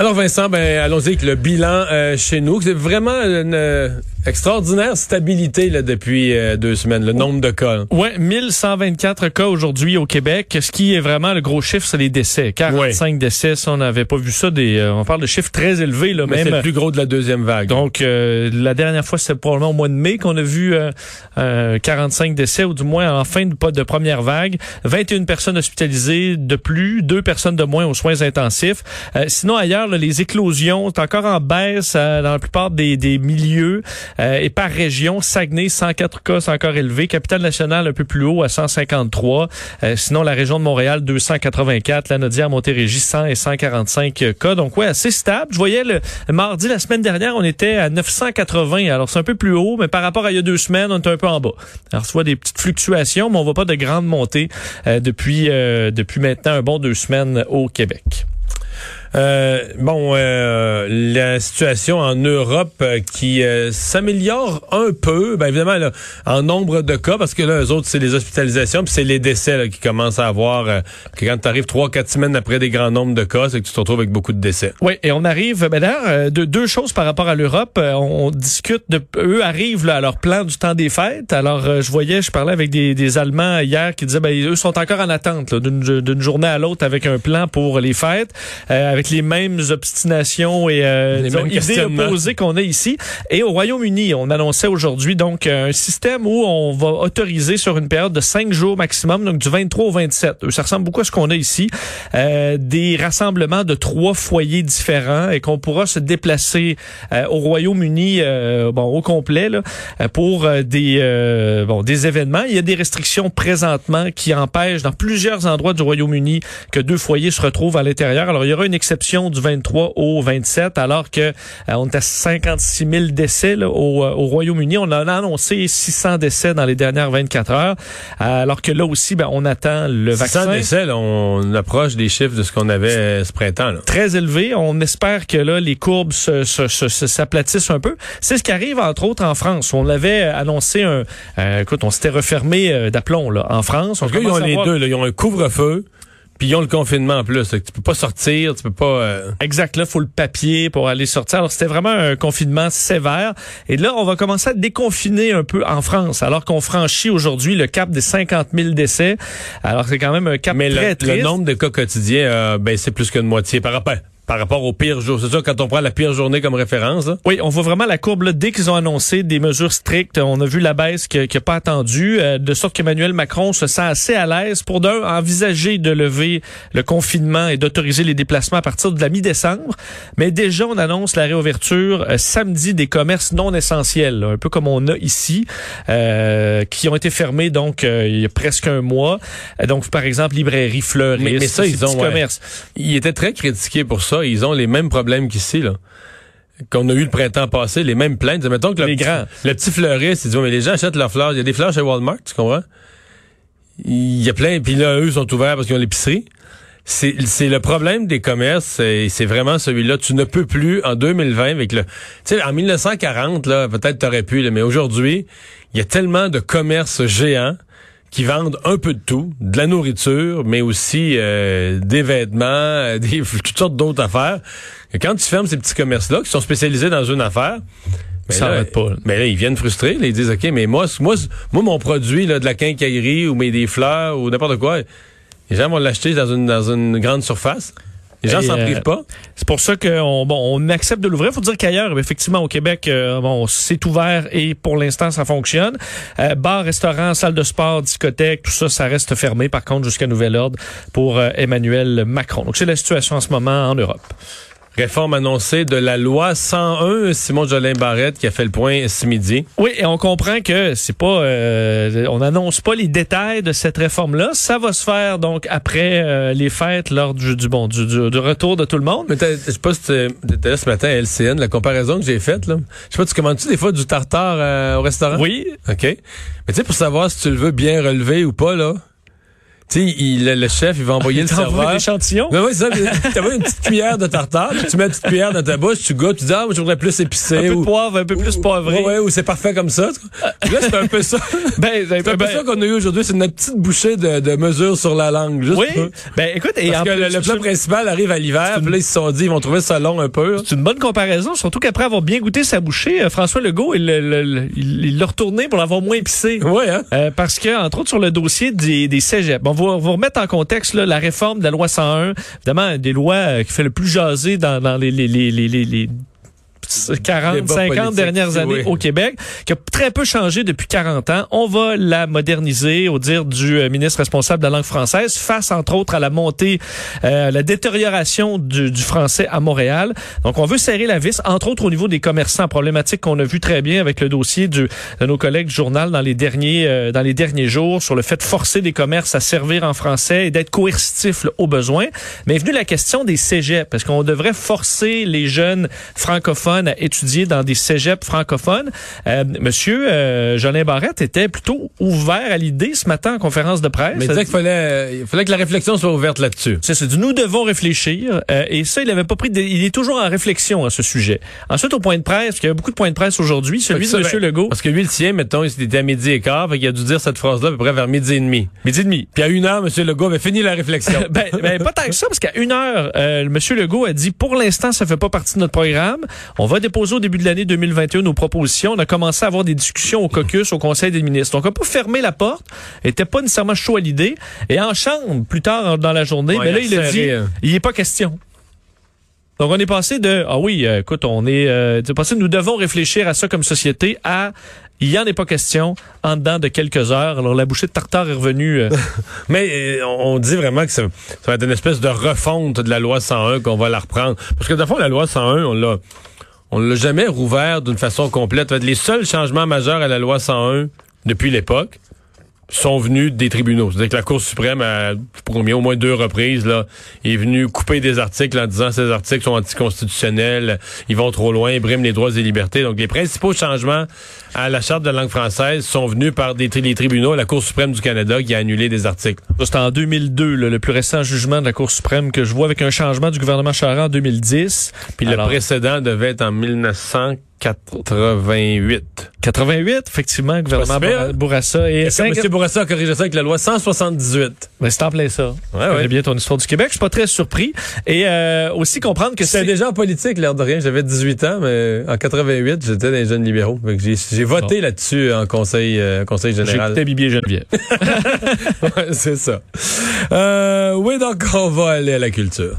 Alors Vincent, ben allons-y avec le bilan euh, chez nous. C'est vraiment une euh, extraordinaire stabilité là, depuis euh, deux semaines, le nombre de cas. Ouais, 1124 cas aujourd'hui au Québec. Ce qui est vraiment le gros chiffre, c'est les décès. 45 décès, on n'avait pas vu ça. Des, on parle de chiffres très élevés là, Mais même. c'est le plus gros de la deuxième vague. Donc la dernière fois, c'était probablement au mois de mai qu'on a vu 45 décès, ou du moins en fin de, de première vague. 21 personnes hospitalisées de plus, deux personnes de moins aux soins intensifs. sinon ailleurs les éclosions sont encore en baisse euh, dans la plupart des, des milieux euh, et par région. Saguenay, 104 cas, c'est encore élevé. Capitale nationale un peu plus haut à 153. Euh, sinon, la région de Montréal, 284. La Nodière, Montérégie, 100 et 145 cas. Donc, ouais, assez stable. Je voyais le, mardi, la semaine dernière, on était à 980. Alors, c'est un peu plus haut, mais par rapport à il y a deux semaines, on est un peu en bas. Alors, soit des petites fluctuations, mais on voit pas de grandes montées depuis, depuis maintenant un bon deux semaines au Québec. Euh, bon, euh, la situation en Europe euh, qui euh, s'améliore un peu, bien évidemment là, en nombre de cas, parce que là, eux autres, c'est les hospitalisations, puis c'est les décès là, qui commencent à avoir. que quand tu arrives trois, quatre semaines après des grands nombres de cas, c'est que tu te retrouves avec beaucoup de décès. Oui, et on arrive, ben d'ailleurs, de deux choses par rapport à l'Europe. On, discute de, eux arrivent là, à leur plan du temps des fêtes. Alors, je voyais, je parlais avec des, des Allemands hier qui disaient, ben eux sont encore en attente d'une journée à l'autre avec un plan pour les fêtes, les mêmes obstinations et euh, idées opposées qu'on a ici. Et au Royaume-Uni, on annonçait aujourd'hui donc un système où on va autoriser sur une période de cinq jours maximum, donc du 23 au 27. Ça ressemble beaucoup à ce qu'on a ici, euh, des rassemblements de trois foyers différents et qu'on pourra se déplacer euh, au Royaume-Uni, euh, bon au complet là, pour des euh, bon des événements. Il y a des restrictions présentement qui empêchent dans plusieurs endroits du Royaume-Uni que deux foyers se retrouvent à l'intérieur. Alors il y aura une exception du 23 au 27, alors que euh, on est à 56 000 décès là, au, euh, au Royaume-Uni. On a annoncé 600 décès dans les dernières 24 heures, alors que là aussi, ben, on attend le 600 vaccin. décès, là, on approche des chiffres de ce qu'on avait euh, ce printemps. Là. Très élevé. On espère que là, les courbes s'aplatissent se, un peu. C'est ce qui arrive, entre autres, en France. On avait annoncé un... écoute, on s'était refermé d'aplomb là, en France. On Parce qu'ils ont les deux. Là, ils ont un couvre-feu. Puis ils ont le confinement en plus. Tu peux pas sortir, tu peux pas. Euh... Exact. Là, faut le papier pour aller sortir. Alors c'était vraiment un confinement sévère. Et là, on va commencer à déconfiner un peu en France, alors qu'on franchit aujourd'hui le cap des 50 000 décès. Alors c'est quand même un cap Mais très le, triste. le nombre de cas quotidiens, euh, ben c'est plus qu'une moitié par rapport par rapport au pire jour. C'est ça, quand on prend la pire journée comme référence. Là. Oui, on voit vraiment la courbe là, dès qu'ils ont annoncé des mesures strictes. On a vu la baisse qui n'a pas attendu, euh, de sorte qu'Emmanuel Macron se sent assez à l'aise pour d'un envisager de lever le confinement et d'autoriser les déplacements à partir de la mi-décembre. Mais déjà, on annonce la réouverture euh, samedi des commerces non essentiels, un peu comme on a ici, euh, qui ont été fermés donc euh, il y a presque un mois. donc, par exemple, librairie, fleuristes, mais, mais ça, ils ont, commerces. Ils étaient très critiqués pour ça ils ont les mêmes problèmes qu'ici, là qu'on a eu le printemps passé, les mêmes plaintes. Mettons que le, les petit, grands. le petit fleuriste, il dit, mais les gens achètent leurs fleurs. Il y a des fleurs chez Walmart, tu comprends? Il y a plein, puis là, eux sont ouverts parce qu'ils ont l'épicerie. C'est, c'est le problème des commerces, et c'est vraiment celui-là. Tu ne peux plus, en 2020, avec le... Tu sais, en 1940, là, peut-être t'aurais pu, là, mais aujourd'hui, il y a tellement de commerces géants qui vendent un peu de tout, de la nourriture, mais aussi euh, des vêtements, des, toutes sortes d'autres affaires. Et quand tu fermes ces petits commerces-là, qui sont spécialisés dans une affaire, mais ça là, pas. Mais là, ils viennent frustrés. Là, ils disent, OK, mais moi, moi, moi mon produit, là, de la quincaillerie ou mais des fleurs ou n'importe quoi, les gens vont l'acheter dans une, dans une grande surface. Les gens s'en privent pas. C'est pour ça qu'on bon, on accepte de l'ouvrir. faut dire qu'ailleurs, effectivement, au Québec, euh, bon, c'est ouvert et pour l'instant, ça fonctionne. Euh, bar, restaurant, salle de sport, discothèque, tout ça, ça reste fermé, par contre, jusqu'à nouvel ordre pour euh, Emmanuel Macron. Donc, c'est la situation en ce moment en Europe. Réforme annoncée de la loi 101, Simon Jolin Barrette qui a fait le point ce midi. Oui, et on comprend que c'est pas, euh, on n'annonce pas les détails de cette réforme-là. Ça va se faire donc après euh, les fêtes, lors du, du bon, du, du, du, retour de tout le monde. Mais je sais pas si tu étais là ce matin à LCN, la comparaison que j'ai faite là. Je sais pas, tu commandes-tu des fois du tartare euh, au restaurant? Oui. Ok. Mais tu sais, pour savoir si tu le veux bien relevé ou pas là tu sais, il- le, le chef, il va envoyer le T'envoies serveur. l'échantillon. Ben oui, c'est ça. Tu une petite cuillère de tartare, tu mets une petite cuillère dans ta bouche, tu goûtes, tu dis, ah, moi, je voudrais plus épicé. Un peu de ou, poivre, un peu plus poivré. Ouais, ouais, ou c'est parfait comme ça. Là, c'est un peu ça. Ben, C'est un peu ben, ça qu'on a eu aujourd'hui, c'est notre petite bouchée de, de mesure sur la langue. Juste oui. pour- Ben, écoute, et Parce en que le, plus, le plat principal arrive à l'hiver, puis là, ils se sont dit, ils vont trouver ça long un peu. C'est une bonne comparaison, surtout qu'après avoir bien goûté sa bouchée, euh, François Legault, il le- le- le- il il l'a retourné pour l'avoir moins épicé. Ouais, hein? Euh, parce que, entre autres, sur le dossier des, des cégeps, va vous remettre en contexte là, la réforme de la loi 101, évidemment, des lois euh, qui fait le plus jaser dans, dans les, les, les, les, 40, Débat 50 politique, dernières années oui. au Québec, qui a très peu changé depuis 40 ans. On va la moderniser, au dire du euh, ministre responsable de la langue française, face, entre autres, à la montée, euh, la détérioration du, du français à Montréal. Donc, on veut serrer la vis, entre autres au niveau des commerçants, problématique qu'on a vu très bien avec le dossier du, de nos collègues du journal dans les derniers, euh, dans les derniers jours sur le fait de forcer des commerces à servir en français et d'être coercitif là, au besoin. Mais est venue la question des cégeps, parce qu'on devrait forcer les jeunes francophones à étudier dans des cégeps francophones. Euh, Monsieur euh, Jolin Barrette était plutôt ouvert à l'idée ce matin en conférence de presse. Mais il disait qu'il fallait, il fallait que la réflexion soit ouverte là-dessus. C'est ça, nous devons réfléchir. euh, et ça, il avait pas pris. de- il est toujours en réflexion à ce sujet. Ensuite, au point de presse, parce qu'il y a beaucoup de points de presse aujourd'hui, celui Fait de que ça, M. ben, Legault, Parce que lui, le sien, mettons, il était à midi et quart, fait qu'il a dû dire cette phrase-là à peu près vers midi et demi. midi et demi. Puis à une heure, M. Legault avait fini la réflexion. ben, ben, pas tant que ça, parce qu'à une heure, euh, M. Legault a dit, pour l'instant, ça fait pas partie de notre programme. On va déposer au début de l'année 2021 nos propositions. On a commencé à avoir des discussions au caucus, au Conseil des ministres. Donc, on n'a pas fermé la porte. était pas nécessairement chaud à l'idée. Et en chambre, plus tard dans la journée, Ouais, mais là, il a dit, hein. il est pas question. Donc, on est passé de, ah oui, euh, écoute, on est, euh, passé, nous devons réfléchir à ça comme société, à, il y en est pas question, en dedans de quelques heures. Alors, la bouchée de tartare est revenue. euh, Mais euh, on on dit vraiment que ça, ça va être une espèce de refonte de la loi 101 qu'on va la reprendre. Parce que, de fond, la loi 101, on l'a, on l'a jamais rouvert d'une façon complète. Les seuls changements majeurs à la loi 101 depuis l'époque sont venus des tribunaux. C'est-à-dire que la Cour suprême, à pour combien, au moins deux reprises, là, est venue couper des articles en disant ces articles sont anticonstitutionnels, ils vont trop loin, ils briment les droits et libertés. Donc, les principaux changements à la Charte de la langue française sont venus par des tri- les tribunaux, la Cour suprême du Canada qui a annulé des articles. C'était en 2002, là, le plus récent jugement de la Cour suprême que je vois avec un changement du gouvernement Charest en 2010. Puis Alors, le précédent devait être en 1988. 88, effectivement, gouvernement? Bourassa. Et M. cinq- Bourassa a corrigé ça avec la loi 178. Ben, c'est en plein ça. Ouais, ouais. bien ton histoire du Québec. Je suis pas très surpris. Et euh, aussi comprendre que J'étais c'est... déjà en politique, l'air de rien. J'avais 18 ans, mais en 88, j'étais dans les jeunes libéraux. J'ai voté là-dessus en conseil, euh, conseil général. J'écoutais Bibi et Geneviève. Ouais, C'est ça. Euh, oui, donc on va aller à la culture.